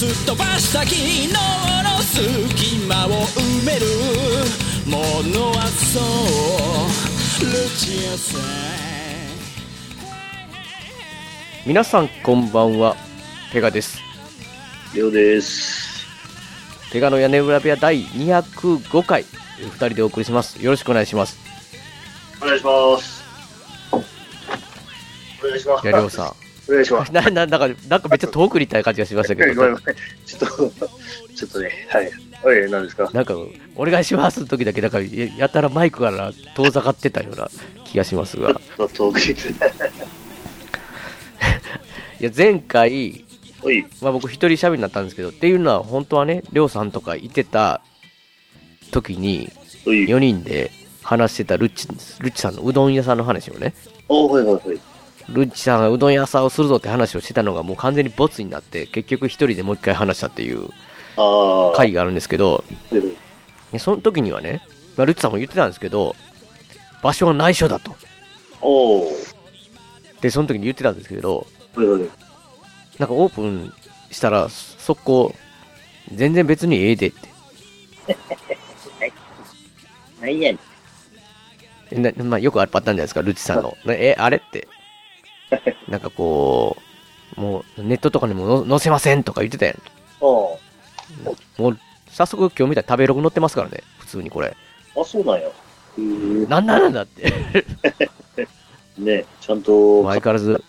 すっ飛ばした昨日の隙間を埋めるものはそうルチアさん皆さんこんばんは、ペガです。りょうです。ペガの屋根裏部屋第205回、えー二人でお送りします。よろしくお願いします。お願いします。お願いします。いや、りょうさお願いしますん。な、な、なんか、なんかめっちゃ遠くにいたい感じがしましたけど ごめんご、めん。ちょっと、ちょっとね、はい。はい、何ですか？なんか、お願いしますの時だけ、なんか、ややたらマイクから遠ざかってたような気がしますが。ちょっと遠くに。いや、前回、はい。まあ僕一人喋りになったんですけど、っていうのは本当はね、りょうさんとかいてた時に、はい。4人で話してたルッチ、ルッチさんのうどん屋さんの話をね、おはいはいはい。ルッチさんがうどん屋さんをするぞって話をしてたのがもう完全にボツになって、結局一人でもう一回話したっていうああ。回があるんですけど、その時にはね、まあ、ルッチさんも言ってたんですけど、場所は内緒だと。で、その時に言ってたんですけど、はいはい。なんかオープンしたら、速攻、全然別にええでって。何やねん。なまあ、よくあるパターンじゃないですか、ルッチさんの。なえ、あれって。なんかこう、もうネットとかにもの載せませんとか言ってたやん。あもう、早速今日見たら食べログ載ってますからね、普通にこれ。あ。あ、そうなんや。なんなんだって。ね、ちゃんと、相変わらず、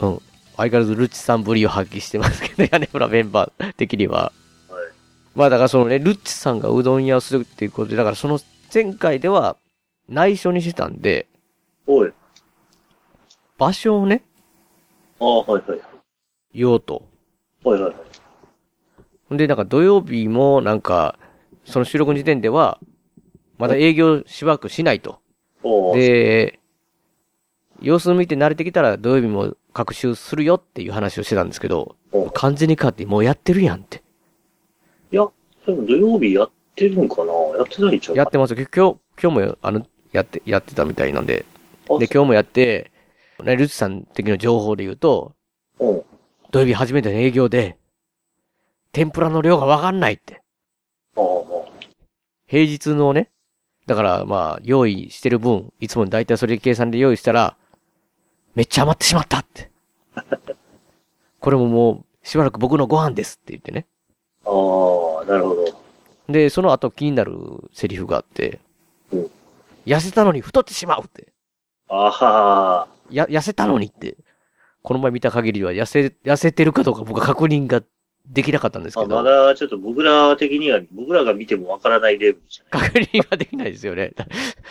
うん。相変わらずルッチさんぶりを発揮してますけど、屋根裏メンバー的には。はいまあだからそのね、ルッチさんがうどん屋をするっていうことで、だからその前回では内緒にしてたんで、おい。場所をね、ああ、はいはい。言おうと。はいはいはい。で、なんか土曜日もなんか、その収録の時点では、まだ営業しばらくしないと。おー。で、様子見て慣れてきたら土曜日も学習するよっていう話をしてたんですけど、お完全に変わってもうやってるやんって。いや、でも土曜日やってるんかな？やってないんちゃうやってますよ。今日、今日もあの、やって、やってたみたいなんで。あで、今日もやって、ね、ルツさん的な情報で言うと、うん。土曜日初めての営業で、天ぷらの量がわかんないって。平日のね、だからまあ、用意してる分、いつも大体それ計算で用意したら、めっちゃ余ってしまったって。これももう、しばらく僕のご飯ですって言ってね。ああ、なるほど。で、その後気になるセリフがあってうん、痩せたのに太ってしまうって。ああ、や、痩せたのにって。この前見た限りでは痩せ、痩せてるかどうか僕は確認ができなかったんですあけど。まだちょっと僕ら的には、僕らが見てもわからないレベルじゃない。確認はできないですよね。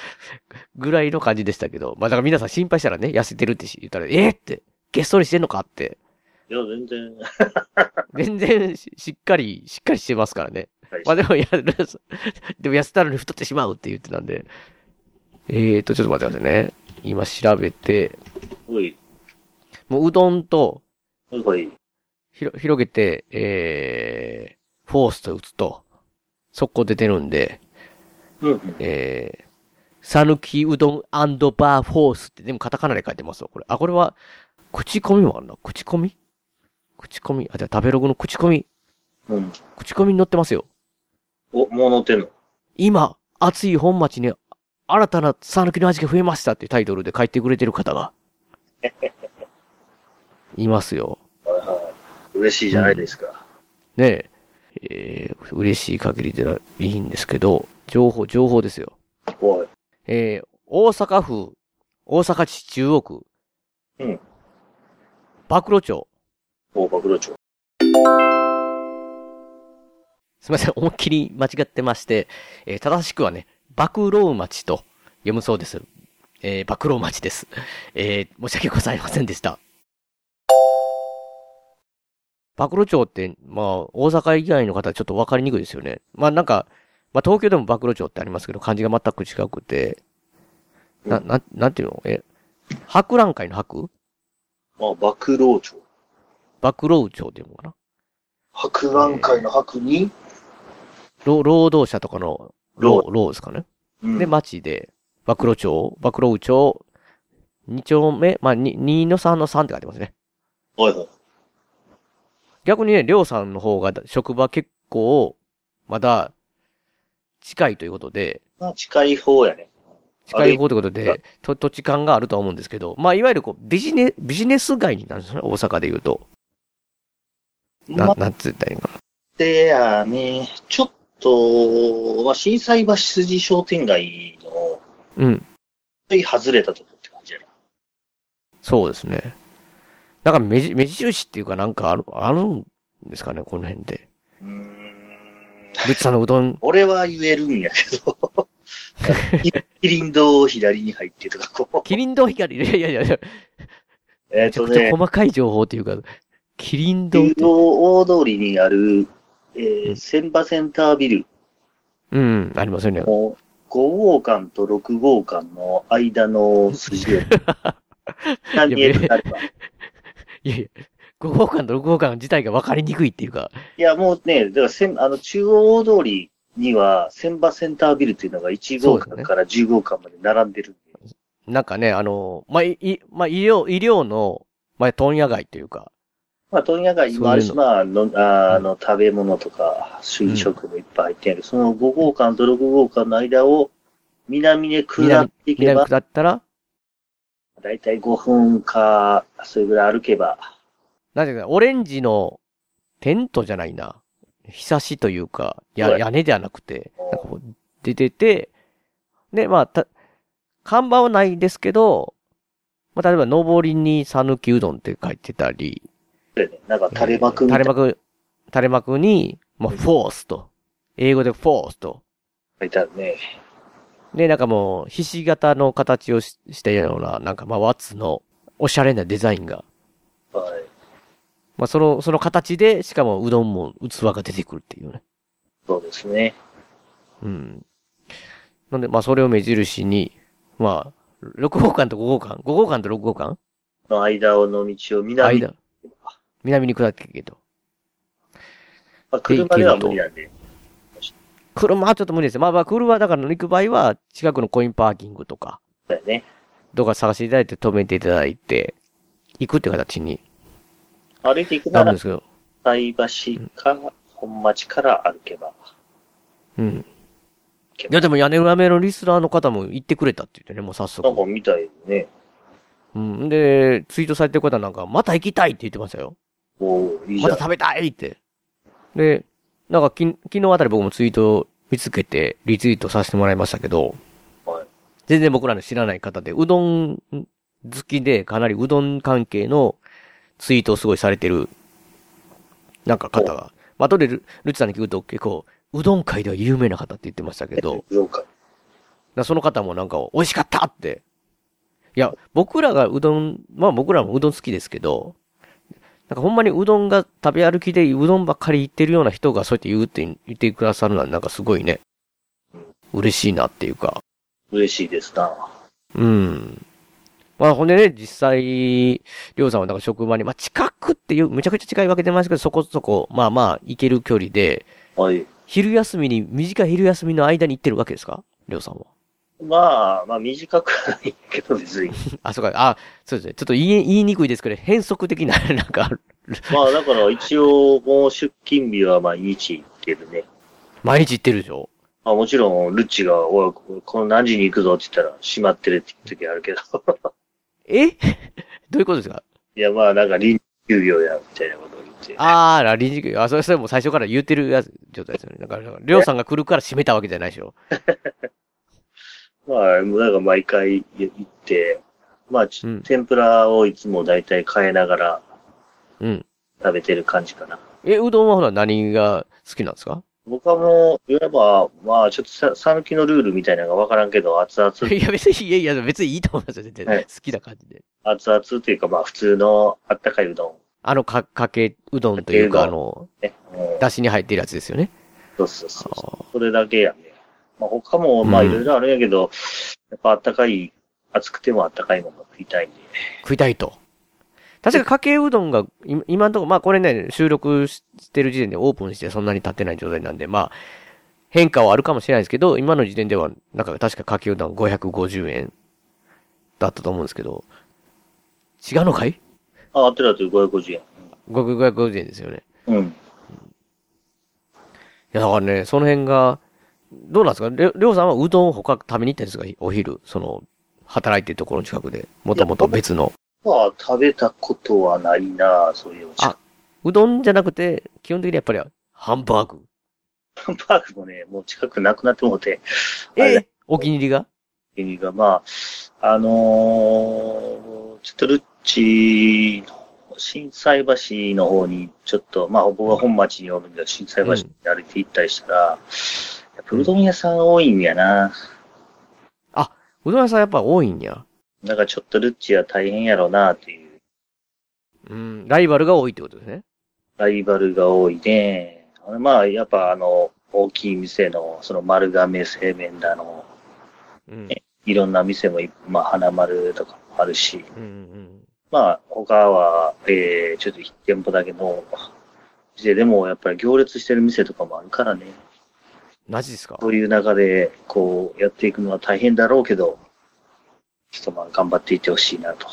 ぐらいの感じでしたけど。まあだから皆さん心配したらね、痩せてるって言ったら、えー、って、げっそりしてんのかって。いや、全然。全然ししっかり、しっかりしてますからね。はいまあでもやる、でも痩せたのに太ってしまうって言ってたんで。えーと、ちょっと待ってくださいね。今調べて、おい、もううどんとおい、広げて、えー、フォースと打つと、速攻出てるんで、うんうん。えー、さぬきうどんバーフォースって、でもカタカナで書いてますわ、これ。あ、これは、口コミもあるな。口コミ？口コミ？あ、じゃあ食べログの口コミ。うん。口コミに載ってますよ。お、もう乗ってんの今、暑い本町に新たなさぬきの味が増えましたっていうタイトルで書いてくれてる方が。いますよ。嬉しいじゃないですか。ねえ。えー、嬉しい限りでいいんですけど、情報、情報ですよ。おい。えー、大阪府、大阪市中央区。うん。暴露町。お、暴露町。すみません、思いっきり間違ってまして、えー正しくはね、暴露町と読むそうです。えー、暴露町です。えー、申し訳ございませんでした。暴露町って、まあ、大阪以外の方はちょっとわかりにくいですよね。まあなんか、まあ東京でも暴露町ってありますけど、漢字が全く違くて、な、うんな、なんていうの？え、博覧会の博？まあ、暴露町。暴露町っていうのかな？博覧会の博に、労労働者とかの、労、労ですかね。うんで、町で、暴露町、暴露町、二丁目、まあ、に、二の三の三って書いてますね。はいはい。逆にね、りょうさんの方が職場結構、まだ、近いということで、まあ、近い方やね。近い方ということで、と土地勘があるとは思うんですけど、まあ、いわゆるこう、ビジネ、ビジネス街になるんですよね、大阪で言うと。な、まあ、なんつったらいいのかな。でやね、ちょっと、まあ、震災橋筋商店街の、うん。外れたとこって感じやな。そうですね。なんか目じ、目印っていうかなんかある、あるんですかね、この辺で。うーん。ルッツさんのうどん、俺は言えるんやけど、キリン堂左に入ってとか、こう。キリン堂光、いやいやいやえっとね、細かい情報っていうか、キリン堂って。中央大通りにある、えー、うん千葉センタービルうん、ありますよね。の5号館と6号館の間の筋を、何見えるかれば。いやいや、5号館と6号館自体が分かりにくいっていうか、いや、もうね、だからせん、あの、中央大通りには、千葉センタービルっていうのが1号館から10号館まで並んでるんで。なんかね、あの、まあ、い、いまあ、医療、医療の、まあ、問屋街というか、まあ、問屋街もあるし、まあ、あの、ああの、食べ物とか、水食もいっぱい入ってある。その5号館と6号館の間を、南で下っていけば南、下ったら、だいたい5分か、それぐらい歩けば、なんていうか、オレンジのテントじゃないな。ひさしというか、や、はい屋根ではなくて、うん。なんかこう出てて、で、まあ、た、看板はないですけど、まあ、例えば、上りに讃岐うどんって書いてたり、ね、なんか垂れ幕みたいな垂れ幕、垂れ幕に、まあ、フォースと、英語でフォースと、書いてあるね。で、なんかもう、ひし形の形をししたような、なんかまあ、ワッツのおしゃれなデザインが、はい。まあ、その、その形で、しかもうどんも器が出てくるっていうね。そうですね。うん。なんで、まあ、それを目印に、まあ、6号館と5号館 ?5 号館と6号館？の間の道を南に、間。南に下っていけと。まあ、車では無理なんで。車はちょっと無理です。まあまあ、車だから行く場合は、近くのコインパーキングとか、だよね。どっか探していただいて止めていただいて、行くって形に歩いていくならなるんで、すけど、菜橋か、本町から歩けば。うん。いや、でも屋根裏目のリスナーの方も行ってくれたって言ってね、もう早速なん。か見たいね。うん。で、ツイートされてる方なんか、また行きたいって言ってましたよ。いいじゃんまた。食べたいって。で、なんかき、昨日あたり僕もツイートを見つけて、リツイートさせてもらいましたけど、はい全然僕らの知らない方で、うどん好きで、かなりうどん関係のツイートをすごいされてる、なんか方が、まあ、後でルルチさんに聞くと結構、うどん界では有名な方って言ってましたけど。なその方もなんか、美味しかったって。いや、僕らがうどん、まあ僕らもうどん好きですけど、なんかほんまにうどんが食べ歩きでうどんばっかり行ってるような人がそうやって言うって言ってくださるのはなんかすごいね、嬉しいなっていうか、嬉しいですな。うん。まあほんでね、実際、りょうさんはなんか職場に、まあ近くっていう、めちゃくちゃ近いわけでもないですけど、そこそこ、まあまあ行ける距離で、はい。昼休みに、短い昼休みの間に行ってるわけですか？りょうさんは。まあ、まあ短くはないけど別に。あ、そうか、あ、そうですね。ちょっと言い、言いにくいですけど、変則的な、なんかある、まあだから一応もう出勤日は毎日行ってるね。毎日行ってるでしょ？まあもちろんルッチが、おい、この何時に行くぞって言ったら閉まってるって時あるけど。え？どういうことですか？いやまあなんか臨時休業や、みたいなことを言って。あー、ラ臨時休業あ、それ、それもう最初から言ってるやつ、状態ですよね。だからりょうさんが来るから閉めたわけじゃないでしょ。まあ、なんか毎回行って、まあ、ちうん天ぷらをいつも大体変えながらうん。食べてる感じかな。え、うどんはほら何が好きなんですか？僕はもう、いわば、まあ、ちょっとさ、さぬきのルールみたいなのがわからんけど、熱々、いや、別に、いやいや、別にいいと思いますよ、全然。はい好きな感じで。熱々っていうか、まあ、普通のあったかいうどあのか、かけうどんというか、かけうあの、ね。うんだしに入ってるやつですよね。そうそうそうそあう。それだけやね。まあ、他も、まあ、うんいろいろあるんやけど、やっぱあったかい、暑くてもあったかいものが食いたいんで。食いたいと。確かかけうどんが、今今のところ、まあこれね、収録してる時点でオープンしてそんなに経ってない状態なんで、まあ、変化はあるかもしれないですけど、今の時点では、なんか確かかけうどん550円だったと思うんですけど、違うのかい？あ、あってるあってる550円。?550 円ですよね。うん。いや、だからね、その辺が、どうなんですか？りょうさんはうどんを他食べに行ったんですか？お昼、その、働いてるところの近くで、もともと別の。まあ、食べたことはないなそういう。あうどんじゃなくて、基本的にやっぱりハンバーグ。ハンバーグもね、もう近くなくなってもうて、え？あれ？お気に入りが？国が、まあ、あのーちょっとルッチの、震災橋の方に、ちょっと、まあ、僕は本町におるんで、震災橋に歩いて行ったりしたら、やっぱうどん屋さん多いんやな。うどん屋さんやっぱ多いんや。だからちょっとルッチは大変やろうなっていう、うん、ライバルが多いってことですね。ライバルが多いね。まあ、やっぱあの、大きい店の、その丸亀製麺だの、うん。いろんな店もい、まあ、花丸とかもあるし、うんうん。まあ、他は、えー、ちょっと1店舗だけの店でも、やっぱり行列してる店とかもあるからね。マジですか？そういう中で、こう、やっていくのは大変だろうけど、ちょっとまあ、頑張っていってほしいなと。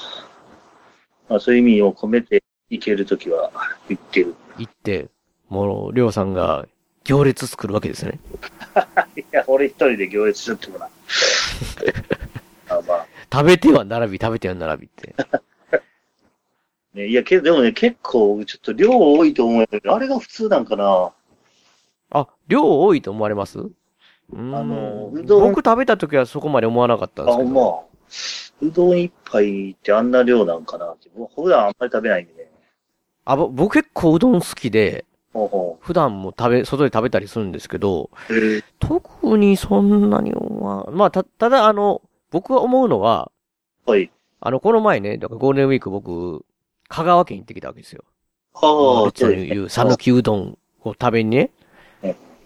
まあ、そういう意味を込めて、いけるときは言ってる。行って、もう、りょうさんが行列作るわけですね。いや、俺一人で行列しとってもな。あまあ、食べては並び、食べては並びって。ね、いや、けど、でもね、結構、ちょっと量多いと思うけど、あれが普通なんかな。あ、量多いと思われます？うあのうどん僕食べた時はそこまで思わなかったんあ、ですけど。まあ。うどん一杯ってあんな量なんかなって。僕普段あんまり食べないんでね。あ、ぼ僕結構うどん好きで、ほうほ普段も食べ、外で食べたりするんですけど、特にそんなには、まあ、た、ただあの、僕が思うのは、はい。あの、この前ね、だからゴールデンウィーク僕、香川県行ってきたわけですよ。ああ、別に言う、讃岐うどんを食べにねえ、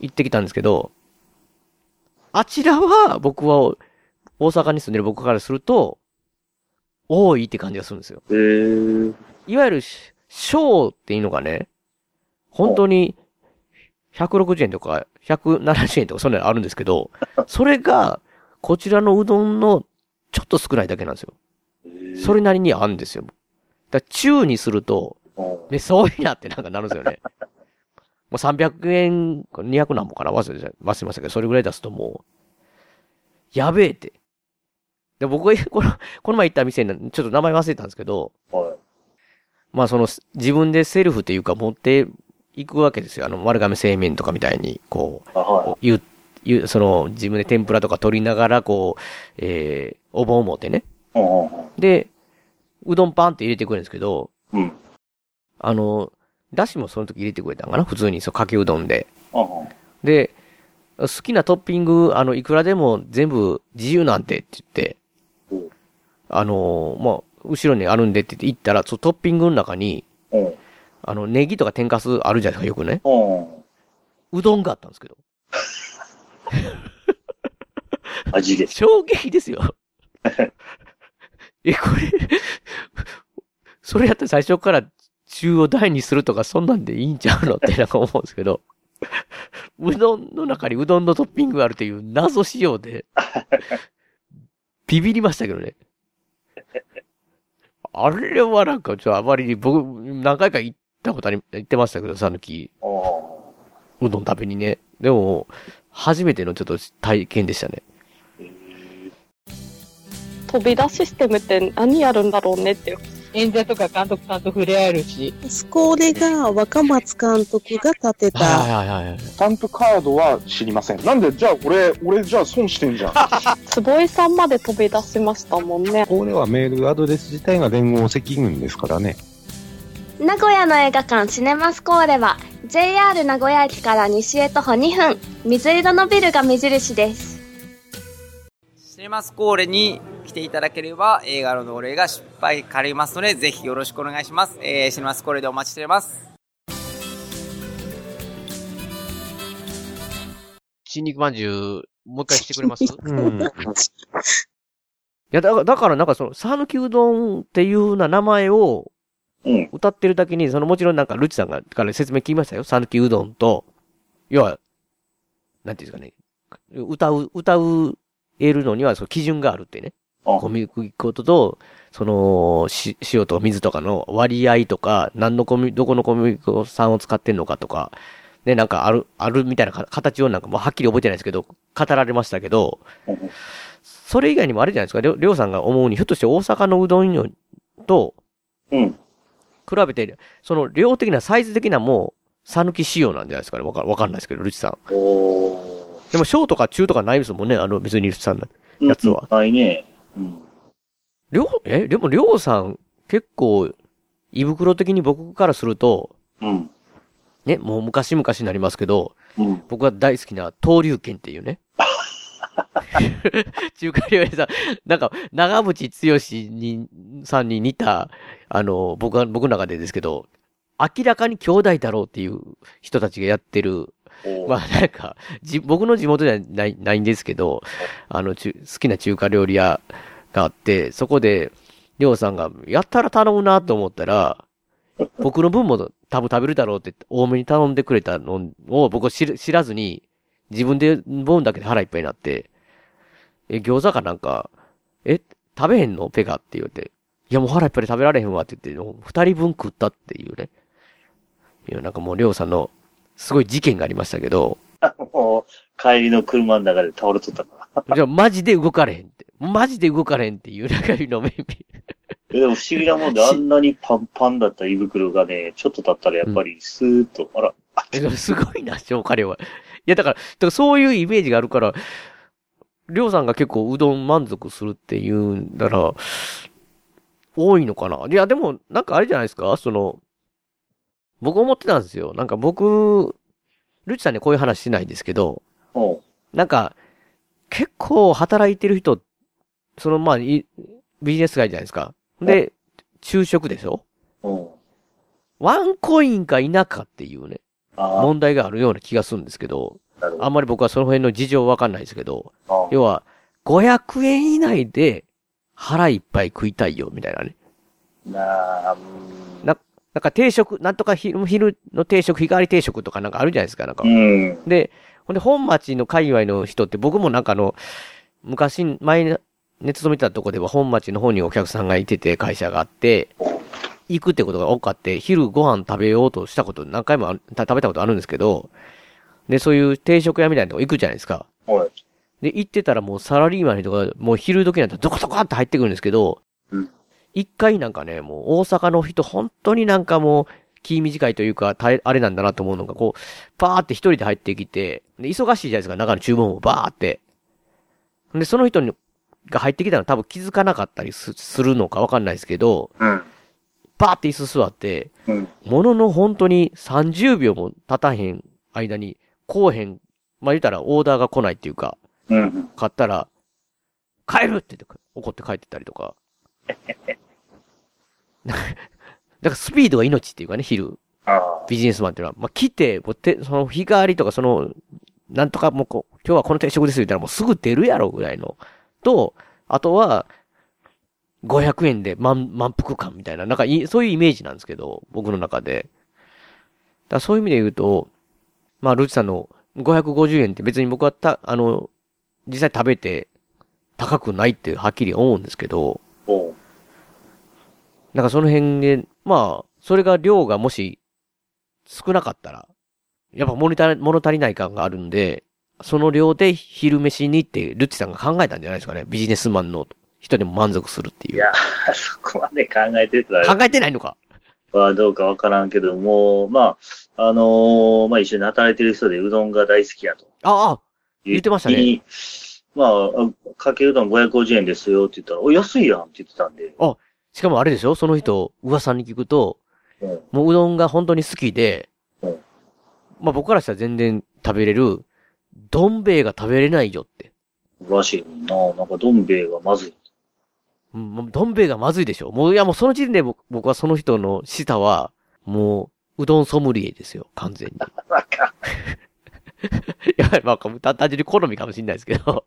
行ってきたんですけど、あちらは、僕は、大阪に住んでる僕からすると、多いって感じがするんですよ。へえいわゆる、し小っていうのがね、本当に、160円とか、170円とかそんなのあるんですけど、それが、こちらのうどんの、ちょっと少ないだけなんですよ。それなりにあるんですよ。だ中にすると、うんめっそういなってなんかなるんですよね。もう300円、200何本かな忘れて、忘れましたけど、それぐらい出すともう、やべえって。で、僕が この、この前行った店に、ちょっと名前忘れたんですけど、はい。まあその、自分でセルフっていうか持っていくわけですよ。あの、丸亀製麺とかみたいに、こう、あ、は言う、言う、その、自分で天ぷらとか取りながら、こう、えー、お盆を持ってね。で、うどんパンって入れてくれるんですけど、うん。うん。あの、だしもその時入れてくれたんかな？普通に、そう、かけうどんで。で、好きなトッピング、あの、いくらでも全部自由なんてって言ってうん、あの、まあ、後ろにあるんでって言って行ったら、そのトッピングの中に、うん。あの、ネギとか天かすあるじゃないですか、よくね。うどんがあったんですけど。味です。衝撃ですよ。え、これ、それやったら最初から中を大にするとかそんなんでいいんちゃうのってなんか思うんですけど、うどんの中にうどんのトッピングがあるという謎仕様で、ビビりましたけどね。あれはなんかちょっとあまりに僕何回か行ったことあり、行ってましたけど、さぬきうんうどん食べにね。でも、初めてのちょっと体験でしたね。飛び出システムって何やるんだろうねって。演者とか監督さんと触れ合えるし、これが若松監督が建てた、はいはいはい。スタンプカードは知りません。なんで、じゃあ俺、俺じゃあ損してんじゃん。坪井さんまで飛び出しましたもんね。これはメールアドレス自体が連合赤軍ですからね。名古屋の映画館シネマスコーレは JR 名古屋駅から西へ徒歩2分水色のビルが目印ですシネマスコーレに来ていただければ映画の同例が失敗かりますので、ぜひよろしくお願いします。えー、シネマスコレでお待ちしております。新肉まんじゅう、もう一回してくれます？うん。いや、だから、だからなんかその、さぬきうどんっていうな名前をうん。歌ってるだけに、そのもちろんなんか、ルチさんが、から説明聞きましたよ。さぬきうどんと、要は、なんていうんですかね。歌う、歌う、えるのには、その基準があるってね。あ小麦粉と、その、し塩と水とかの割合とか、何の小麦、どこの小麦粉酸を使ってんのかとか、ね、なんかある、あるみたいなか形をなんかもうはっきり覚えてないですけど、語られましたけど、うんそれ以外にもあれじゃないですか、りょりょうさんが思うに、ひょっとして大阪のうどんよと、うん。比べて、その量的な、サイズ的なもう、さぬき仕様なんじゃないですかね。わかわかんないですけど、ルチさん。おでも、小とか中とかないですもんね、あの、別にさんの。ー。やつはうんないね。うん。りょう、え、でも、りょうさん、結構、胃袋的に僕からすると、うん。ね、もう昔々になりますけど、うん。僕が大好きな、東流軒っていうね。中華料理さん、なんか、長渕剛に、さんに似た、あの、僕は、僕の中でですけど、明らかに兄弟だろうっていう人たちがやってる、まあなんか、じ、僕の地元ではない、ないんですけど、あの、ちゅ好きな中華料理屋があって、そこで、りょうさんが、やったら頼むなと思ったら、僕の分も多分食べるだろうって多めに頼んでくれたのを僕は知ら知らずに、自分で分だけで腹いっぱいになって、え、餃子かなんか、え、食べへんの？ペガって言って、いやもう腹いっぱいで食べられへんわって言って、二人分食ったっていうね。いや、なんかもうりょうさんの、すごい事件がありましたけど、もう、帰りの車の中で倒れとったから。じゃあマジで動かれへんって。マジで動かれへんっていう中身の目見。え でも不思議なもんで、あんなにパンパンだった胃袋がね、ちょっと経ったらやっぱりスーッと、あら、え でもすごいな、消化量は。いや、だから、だからそういうイメージがあるから、りょうさんが結構うどん満足するっていうんだら、多いのかないや、でも、なんかあれじゃないですか？その、僕思ってたんですよ。なんか僕、ルチさんにこういう話しないですけど、なんか、結構働いてる人、その、まあ、いビジネス街じゃないですか。で、昼食でしょ？ワンコインか否かっていうね、問題があるような気がするんですけど。あんまり僕はその辺の事情わかんないですけど、あ要は、500円以内で腹いっぱい食いたいよ、みたいなね。なあ、うんななんか定食、なんとか昼昼の定食、日替わり定食とかなんかあるじゃないですか、なんか。うん。で、ほんで、本町の界隈の人って僕もなんかあの、昔、前ね、勤めてたとこでは本町の方にお客さんがいてて、会社があって、行くってことが多かって、昼ご飯食べようとしたこと何回も食べたことあるんですけど、で、そういう定食屋みたいなとこ行くじゃないですか。はい。で、行ってたらもうサラリーマンの人が、もう昼時になったらドコドコって入ってくるんですけどうん、一、回なんかね、もう大阪の人、本当になんかもう、気短いというか、あれなんだなと思うのが、こう、バーって一人で入ってきて、で、忙しいじゃないですか、中の注文もバーって。で、その人にが入ってきたの多分気づかなかったりすするのかわかんないですけど、うん。バーって椅子座って、うん。ものの本当に30秒も経たへん間に、こうへん、まあ、言ったらオーダーが来ないっていうか、うん。買ったら、帰るって言って怒って帰ってったりとか。だからスピードが命っていうかね、昼。ビジネスマンっていうのは。まあ、来て、もうて、その日替わりとか、その、なんとかもうこう、今日はこの定食ですよ言ったらもうすぐ出るやろぐらいの。と、あとは、500円で満、満腹感みたいな、なんかい、そういうイメージなんですけど、僕の中で。だからそういう意味で言うと、まあ、ルチさんの550円って別に僕はた、あの、実際食べて高くないってはっきり思うんですけど、なんかその辺で、まあ、それが量がもし少なかったら、やっぱ物足りない感があるんで、その量で昼飯にってルッチさんが考えたんじゃないですかね。ビジネスマンの人でも満足するっていう。いや、そこまで考えてたら、考えてないのかはどうかわからんけども、まあ、あのーまあ一緒に働いてる人でうどんが大好きやと。ああ、言ってましたね。まあ、あかけうどん550円ですよって言ったら、お、安いやんって言ってたんで。しかもあれでしょ？その人、噂に聞くと、うん。もううどんが本当に好きで、うんまあ僕からしたら全然食べれる、どん兵衛が食べれないよって。らしいな。なんかどん兵衛がまずい。うん、もうどん兵衛がまずいでしょ？もう、いやもうその時点で僕僕はその人の舌は、もう、うどんソムリエですよ、完全に。いや、まあ、単単純に好みかもしれないですけど。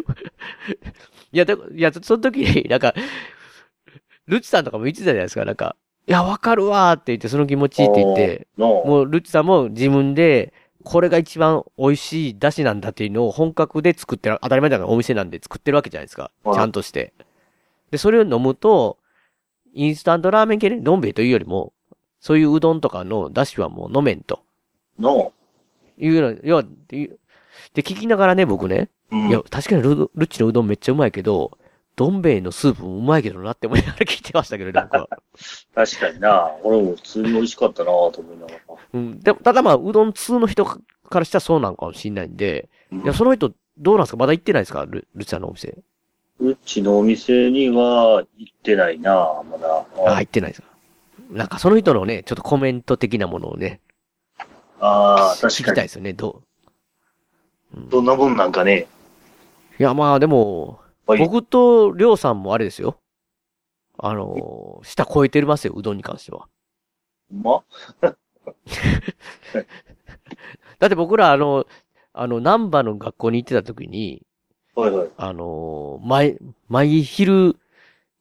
いや、でいや、その時に、なんか、ルチさんとかも言ってたじゃないですか、なんか、いや、わかるわーって言って、その気持ちって言って、の、もうルチさんも自分で、これが一番美味しい出汁なんだっていうのを本格で作ってる、当たり前だからお店なんで作ってるわけじゃないですか。はい。ちゃんとして。で、それを飲むと、インスタントラーメン系ね、どん兵衛というよりも、そういううどんとかの出汁はもう飲めんと。の、いうの、要は、で、で聞きながらね、僕ね、うん。いや、確かにルルッチのうどんめっちゃうまいけど、どん兵衛のスープもうまいけどなって思いながら聞いてましたけどね、僕は。確かにな。俺も普通に美味しかったなと思いながら。うん。でも、ただまあ、うどん通の人からしたらそうなのかもしれないんで、うんいや、その人、どうなんですか？まだ行ってないですか？ルルチさんのお店。うちのお店には行ってないなまだ。あ、行ってないですか？なんかその人のね、ちょっとコメント的なものをね、ああ、聞確かに。きたいですよね、どう。どんなもんなんかね。いや、まあでも、はい僕とりょうさんもあれですよ。あのー、舌超えてますよ、うどんに関しては。ま、だって僕ら、あの、あの、南波の学校に行ってた時に、はいはい。あのー、毎、毎昼、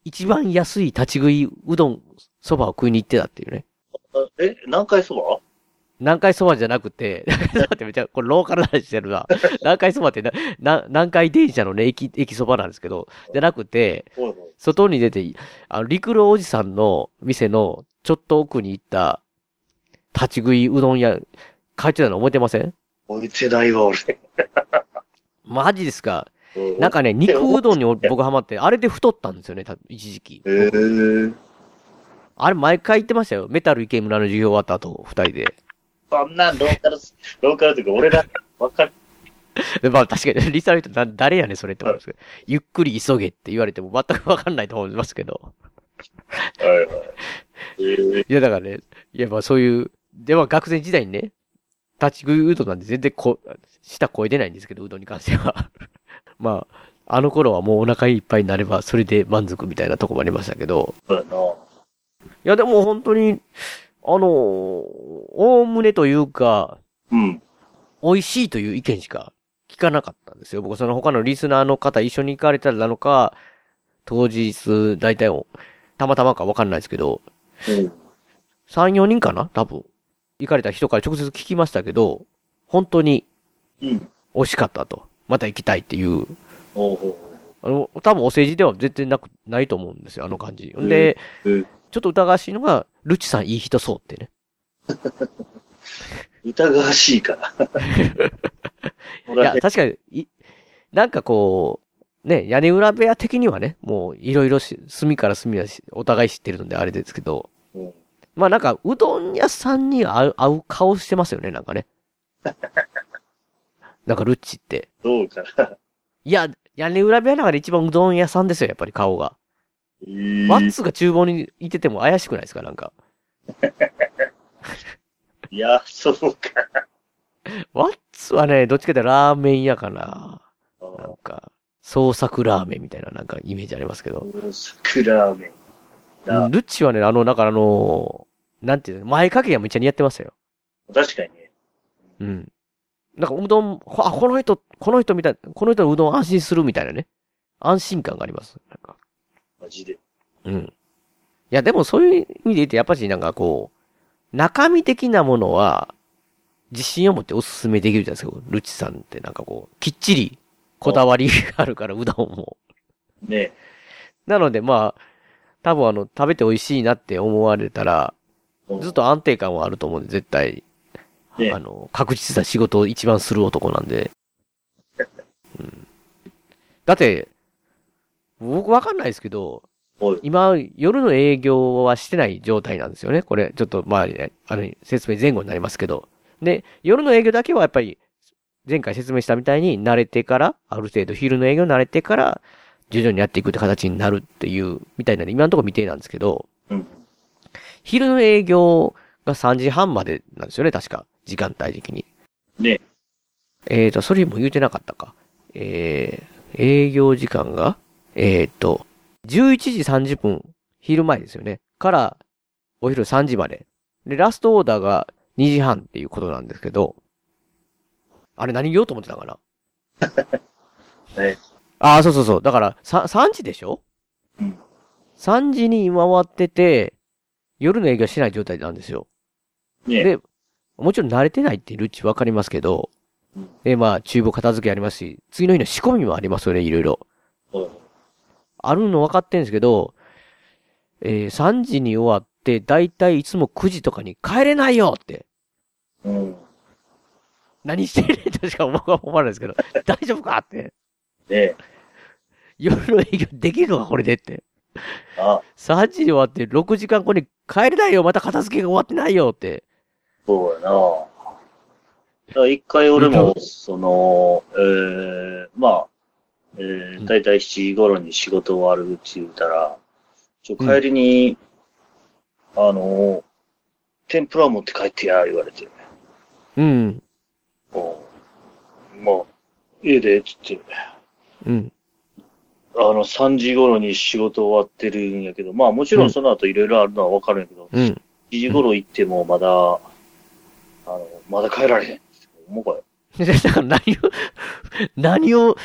一番安い立ち食いうどん、そばを食いに行ってたっていうね。あえ、何回そば？南海そばじゃなくて、ちょっと待ってめっちゃ、これローカルな話してるな。南海そばってな、な、南海電車のね、駅、駅そばなんですけど、じゃなくて。外に出て、あの、陸路おじさんの店のちょっと奥に行った、立ち食いうどん屋、帰ってたの覚えてません？置いてないわ、俺。マジですか？うんなんかね、肉うどんに僕ハマって、あれで太ったんですよね、た一時期。ええー。あれ毎回言ってましたよ。メタル池村の授業終わった後、二人で。そんなんローカル、ローカルっていうか俺ら、わかる。でまあ確かに、リサの人な、誰やねんそれって思うんですけど、ゆっくり急げって言われても全くわかんないと思いますけど。はいはい。えー、いやだからね、いやまあそういう、では学生時代にね、立ち食いうどんなんで全然こ、舌超えてないんですけど、うどんに関しては。まあ、あの頃はもうお腹いっぱいになれば、それで満足みたいなとこもありましたけど。そうやな。いやでも本当に、あの、おおむねというか、うん。美味しいという意見しか聞かなかったんですよ。僕その他のリスナーの方一緒に行かれたなのか、当日、大体を、たまたまかわかんないですけど、うん。3、4人かな？多分。行かれた人から直接聞きましたけど、本当にうん。美味しかったと。また行きたいっていう。おうおうあの、多分お世辞では絶対なく、ないと思うんですよ、あの感じ。んで、えーちょっと疑わしいのが、ルチさんいい人そうってね。疑わしいから。いや、確かに、い、なんかこう、ね、屋根裏部屋的にはね、もういろいろし、隅から隅はしお互い知ってるのであれですけど、うんまあなんか、うどん屋さんに合う、合う顔してますよね、なんかね。なんかルッチって。どうかな。いや、屋根裏部屋の中で一番うどん屋さんですよ、やっぱり顔が。えーワッツが厨房にいてても怪しくないですか、なんか。いや、そうか。ワッツはね、どっちかというとラーメン屋かな。あなんか、創作ラーメンみたいななんかイメージありますけど。ー桜ラーメン。なルッチはね、あの、だからあの、なんていうの、前掛けがめっちゃ似合ってましたよ。確かにね。うん。なんかうどん、あ、この人、この人みたい、この人のうどん安心するみたいなね。安心感があります。なんか。マジで。うん。いや、でもそういう意味で言って、やっぱりなんかこう、中身的なものは、自信を持っておすすめできるじゃないですか。ルッチさんってなんかこう、きっちりこだわりがあるから、うどんも。ねなのでまあ、多分あの、食べて美味しいなって思われたら、うんずっと安定感はあると思うんで、絶対、ねあの、確実な仕事を一番する男なんで。うん、だって、僕わかんないですけどはい、今、夜の営業はしてない状態なんですよね。これ、ちょっと、まあ、ねあの、説明前後になりますけど。で、夜の営業だけはやっぱり、前回説明したみたいに慣れてから、ある程度昼の営業慣れてから、徐々にやっていくって形になるっていう、みたいなんで、今のところ未定なんですけど、うん。昼の営業が3時半までなんですよね、確か。時間帯的に。ねえーと、それも言うてなかったか。えー、営業時間が、えーと、11時30分、昼前ですよね。から、お昼3時まで。で、ラストオーダーが2時半っていうことなんですけど、あれ何言おうと思ってたかな？ね。ああ、そうそうそう。だから、さ3時でしょ？うん。3時に回ってて、夜の営業しない状態なんですよ。ねで、もちろん慣れてないってルッチわかりますけどうん、で、まあ、厨房片付けありますし、次の日の仕込みもありますよね、いろいろ。うんあるの分かってんですけど、えー3時に終わって、だいたいいつも9時とかに帰れないよって。うん。何してるとしか僕は思わないですけど、大丈夫かって。ね夜の営業できるのかこれでって。あ、3時に終わって6時間後に帰れないよまた片付けが終わってないよって。そうやな。一回俺も、その、えー、まあ、えー、だいたい7時頃に仕事終わるって言ったら、ちょ、帰りに、あの、天ぷら持って帰ってや、言われて。うん。うんまあ、家で、つって、うん。あの、3時頃に仕事終わってるんやけど、まあもちろんその後いろいろあるのはわかるんやけど、うん。1時頃行ってもまだ、あの、まだ帰られへん。思うかよ。でだから何を、何を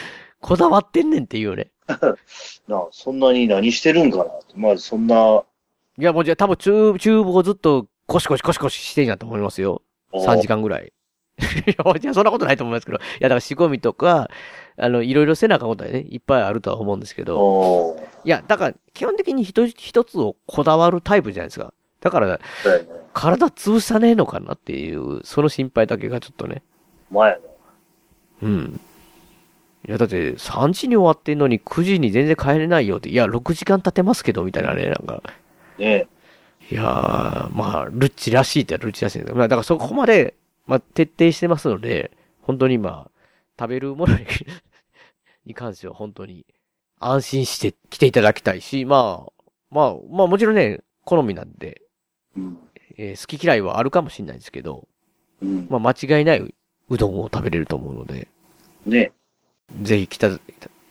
こだわってんねんっていうね。なあ、そんなに何してるんかなまあ、そんな、いやもうじゃあ多分厨、厨房ずっとコシコシコシコシしてんやと思いますよ。3時間ぐらい。いや、じゃあそんなことないと思いますけど。いや、だから仕込みとか、あの、いろいろせなあかんことはね、いっぱいあるとは思うんですけど。いや、だから、基本的に一つ一つをこだわるタイプじゃないですか。だから、ね。体潰さねえのかなっていう、その心配だけがちょっとね。前やな。うん。いや、だって、3時に終わってんのに9時に全然帰れないよって、いや、6時間経てますけど、みたいなね、なんか。ねいやー、まあ、ルッチらしいってルッチらしいんですけど、まあ、だからそこまで、まあ、徹底してますので、本当にまあ、食べるものに に関しては本当に安心して来ていただきたいし、まあ、まあ、まあもちろんね、好みなんで、うん。えー好き嫌いはあるかもしれないですけど、うん。まあ間違いないうどんを食べれると思うので、ねぜひ来た、い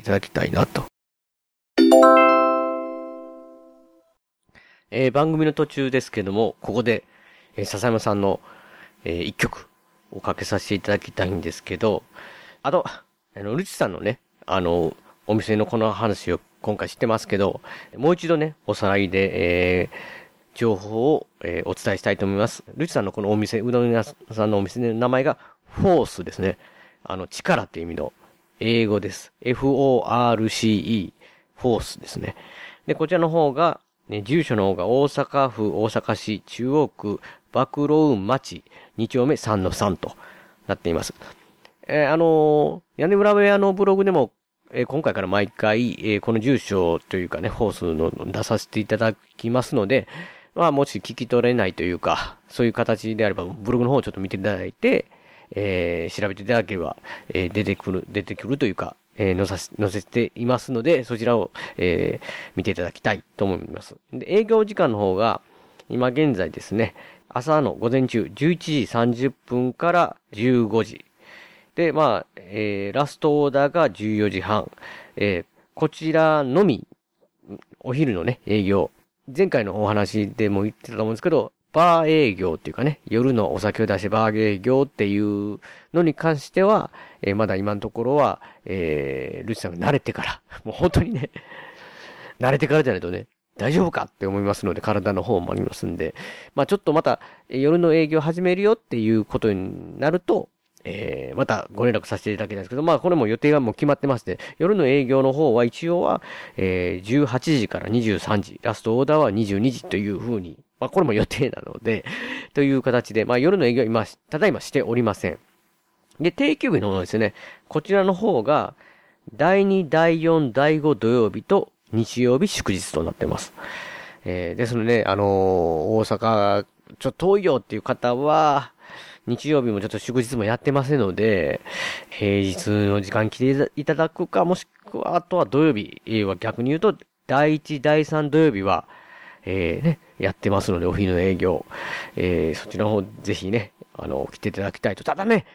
ただきたいなと。えー番組の途中ですけども、ここで、えー笹山さんの、えー一曲をかけさせていただきたいんですけど、あと、あの、ルチさんのね、あの、お店のこの話を今回知ってますけど、もう一度ね、おさらいで、えー情報を、えーお伝えしたいと思います。ルチさんのこのお店、うどん屋さんのお店の名前が、フォースですね。あの、力っていう意味の英語です。F-O-R-C-E、フォースですね。で、こちらの方が、ね、住所の方が大阪府大阪市中央区爆露町2丁目3の3となっています。えーあのー屋根裏部屋のブログでも、えー今回から毎回、えーこの住所というかね、ホースの出させていただきますので、まあ、もし聞き取れないというか、そういう形であれば、ブログの方をちょっと見ていただいて、えー調べていただければ、えー出てくる、出てくるというか、えー載させ、載せていますので、そちらを、えー見ていただきたいと思います。で、営業時間の方が、今現在ですね、朝の午前中11時30分から15時。で、まあ、えーラストオーダーが14時半。えーこちらのみ、お昼のね、営業。前回のお話でも言ってたと思うんですけど、バー営業っていうかね、夜のお酒を出してバー営業っていうのに関しては、えーまだ今のところは、えー、ルチさんが慣れてから、もう本当にね、慣れてからじゃないとね、大丈夫かって思いますので、体の方もありますんで、まあちょっとまた、夜の営業始めるよっていうことになると、えー、またご連絡させていただきたいんですけど、まあこれも予定がもう決まってまして、夜の営業の方は一応は、えー、18時から23時、ラストオーダーは22時という風に、まあこれも予定なので、という形で、まあ夜の営業は今、ただいましておりません。で、定休日の方ですね、こちらの方が、第2、第4、第5土曜日と日曜日祝日となってます。えー、ですので、あのー大阪、ちょっと遠いよっていう方は、日曜日もちょっと祝日もやってませんので、平日の時間来ていただくか、もしくは、あとは土曜日は逆に言うと、第1、第3土曜日は、えー、ね、やってますので、お昼の営業。えー、そちらの方、ぜひね、あの、来ていただきたいと。ただね、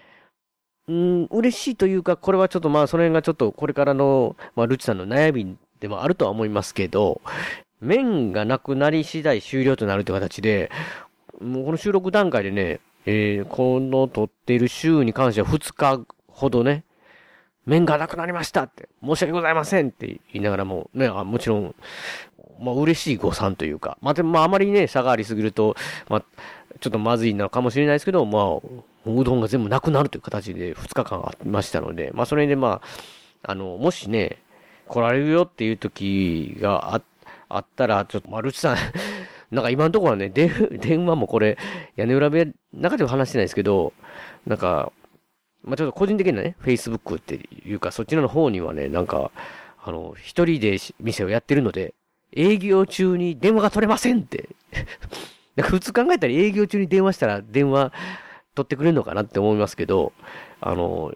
うん、嬉しいというか、これはちょっとまあ、その辺がちょっとこれからの、まあ、ルチさんの悩みでもあるとは思いますけど、面がなくなり次第終了となるという形で、もうこの収録段階でね、えー、この撮っている週に関しては2日ほどね、面がなくなりましたって、申し訳ございませんって言いながらも、ね、あもちろん、まあ嬉しい誤算というか、まあでもまああまりね、差がありすぎると、まあ、ちょっとまずいのかもしれないですけど、まあ、うどんが全部なくなるという形で2日間ありましたので、まあそれでまあ、あの、もしね、来られるよっていう時がああったら、ちょっと、マルチさん なんか今のところはね、電電話もこれ、屋根裏部屋、中では話してないですけど、なんか、まあ、ちょっと個人的なね、Facebook っていうか、そっちの方にはね、なんか、あの、一人で店をやってるので、営業中に電話が取れませんって。普通考えたら営業中に電話したら電話取ってくれるのかなって思いますけど、あの、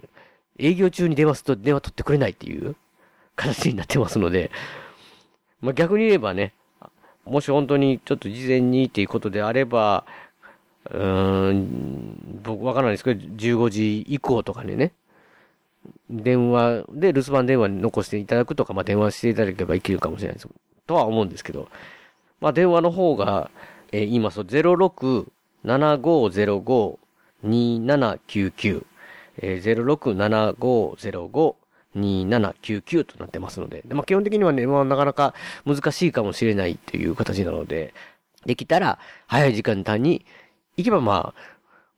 営業中に電話すると電話取ってくれないっていう形になってますので、まあ、逆に言えばね、もし本当にちょっと事前にっていうことであれば、うーん、僕わからないですけど、15時以降とかにね、電話で留守番電話に残していただくとか、まあ、電話していただければいけるかもしれないです。とは思うんですけど、まあ、電話の方が、えー、言いますと、0675052799、えー、0675052799となってますので、でまあ、基本的にはね、まあ、なかなか難しいかもしれないという形なので、できたら、早い時間帯に行けばまあ、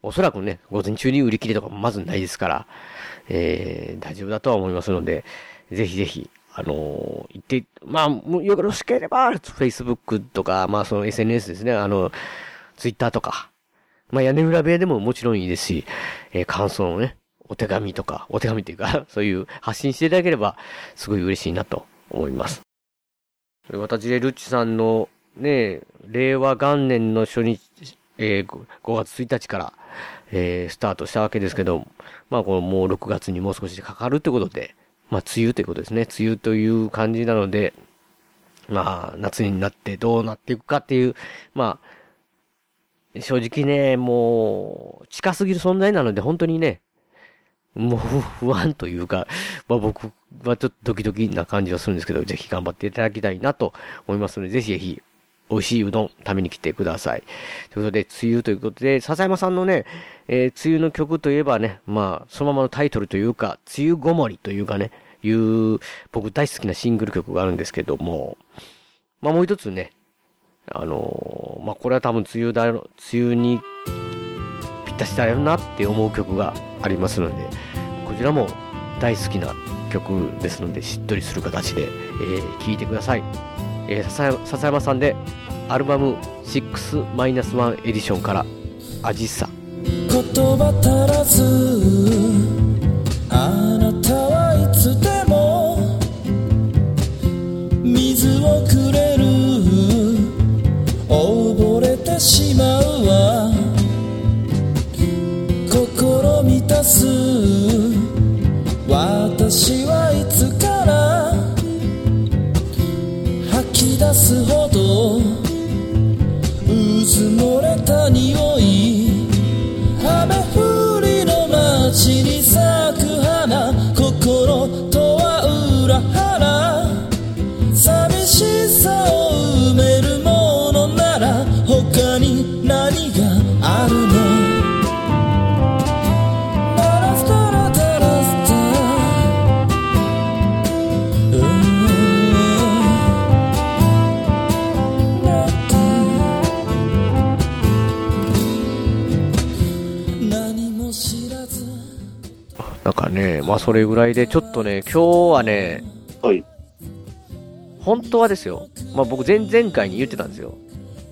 おそらくね、午前中に売り切れとかもまずないですから、えー、大丈夫だとは思いますので、ぜひぜひ、あのー、行って、まあ、よろしければ、Facebook とか、まあその SNS ですね、あの、Twitter とか、まあ屋根裏部屋でももちろんいいですし、えー、感想のね、お手紙とか、お手紙っていうか、そういう発信していただければ、すごい嬉しいなと思います。私でルッチさんのね、令和元年の初日、えー、5月1日から、えー、スタートしたわけですけど、まあこのもう6月にもう少しかかるってことで、まあ梅雨ということですね。梅雨という感じなので、まあ夏になってどうなっていくかっていう、まあ、正直ね、もう近すぎる存在なので本当にね、もう不安というか、まあ僕はちょっとドキドキな感じはするんですけど、ぜひ頑張っていただきたいなと思いますので、ぜひぜひ美味しいうどん食べに来てください。ということで、梅雨ということで、笹山さんのね、えー、梅雨の曲といえばね、まあ、そのままのタイトルというか、梅雨ごもりというかね、いう、僕大好きなシングル曲があるんですけども、まあもう一つね、あのー、まあこれは多分梅雨だろ、梅雨にぴったしだよなって思う曲がありますので、こちらも大好きな曲ですので、しっとりする形で、えー、聴いてください。えー、笹山さんでアルバム6-1エディションから「アジサ」言葉足らずあなたはいつでも水をくれる。溺れてしまうわ。心満たす。私はいつから吐き出すほど。うずもれたね、まあそれぐらいで、ちょっとね、今日はね、はい。本当はですよ。まあ僕前々回に言ってたんですよ。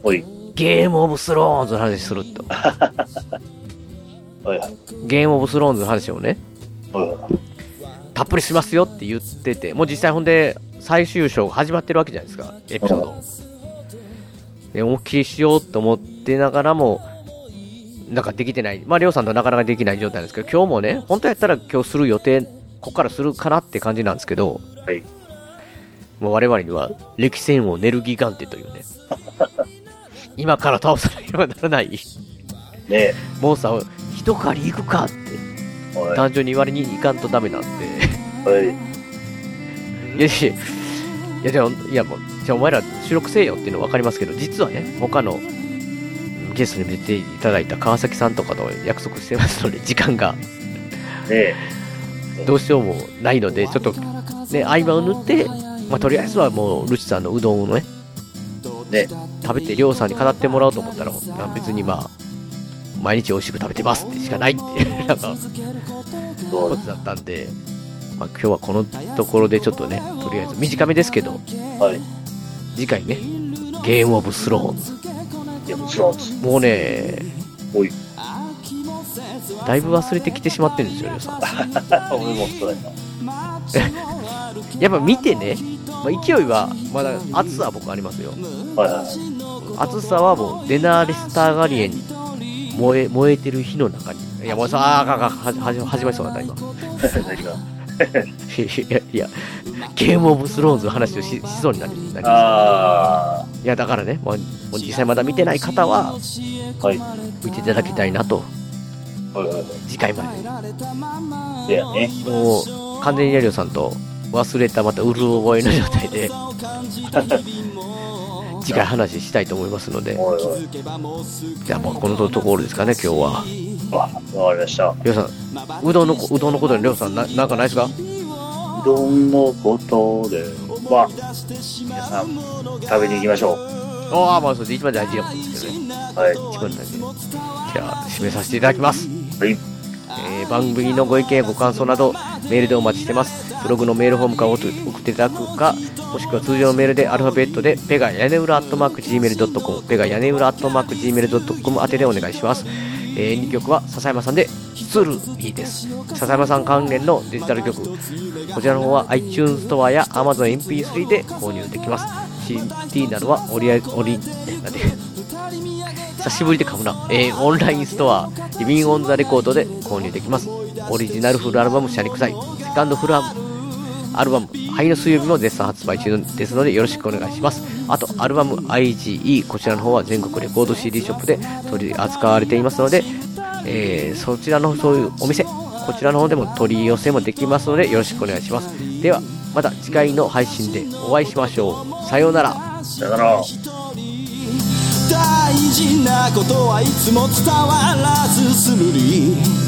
はい。ゲームオブスローンズの話すると。はいはい。ゲームオブスローンズの話をね、はいはい。たっぷりしますよって言ってて、もう実際ほんで最終章が始まってるわけじゃないですか、エピソード。で、思いっきりしようと思ってながらも、なんかできてない。まあ、りょうさんとなかなかできない状態なんですけど、今日もね、本当やったら今日する予定、ここからするかなって感じなんですけど、はい。もう我々には、歴戦をネルギガンテというね、今から倒さなければならない、ねモンスターを一狩り行くかって、はい。単純に言われに行かんとダメなんで、はい。いやいやいや、いや、もう、じゃあお前ら収録せえよっていうの分かりますけど、実はね、他のうんゲストに出ていただいた川崎さんとかと約束してますので、時間がねどうしようもないので、ちょっと、ね、合間を縫って、まあ、とりあえずはもう、ルチさんのうどんをね、ね食べて、りょうさんに語ってもらおうと思ったら、まあ別にまあ、毎日美味しく食べてますってしかないっていう、なんか、ことだったんで、まあ今日はこのところでちょっとね、とりあえず短めですけど、はい。次回ね、ゲームオブスローンズ。いや、もちろんです。もうね、おい。だいぶ忘れてきてしまってるんですよ、りょうさん。俺もそうやっぱ見てね、まあ、勢いは、まだ熱さは僕ありますよ。はいはい。熱さはもう、デナーレスターガリエに燃え、燃えてる火の中に。いや、もうさ、あーあかか始ま始まりそうだった、今。いや、いや、ゲームオブスローンズの話をししそうになりなりました。あいや、だからね、もうもう実際まだ見てない方は、あ。はい。見ていただきたいなと、はいはいはい。次回まで。でやね。もう、完全にヤリオさんと忘れたまたうる覚えの状態で、次回話したいと思いますので、おいおい。じゃあもうこのところですかね、今日は。あ、わかりました。りょうさん、うどんのこ、うどんのことにりょうさんな、なんかないですか？うどんのことで、まあ、皆さん、食べに行きましょああ、まあそれで一番大事なことですけどね。う。はい。一番大事。じゃあ、締めさせていただきます。はい。えー番組のご意見やご感想などメールでお待ちしてますブログのメールフォームから送っていただくかもしくは通常のメールでアルファベットでペガ屋根裏アットマーク Gmail.com ペガ屋根裏アットマーク Gmail.com 宛てでお願いします、え2曲は笹山さんで「ツルいいです。笹山さん関連のデジタル曲。こちらの方は iTunes ストアや Amazon MP3 で購入できます。CD などはオリアオリえなんで久しぶりで噛むな、えーオンラインストア、リビンオンザレコードで購入できます。オリジナルフルアルバム、シャニクサイ、セカンドフルアルバムアルバム、灰の水曜日も絶賛発売中ですのでよろしくお願いします。あと、アルバム IGE、こちらの方は全国レコード CD ショップで取り扱われていますので、えーそちらのそういうお店、こちらの方でも取り寄せもできますのでよろしくお願いします。では、また次回の配信でお会いしましょう。さようなら。さよなら。大事なことはいつも伝わらずするり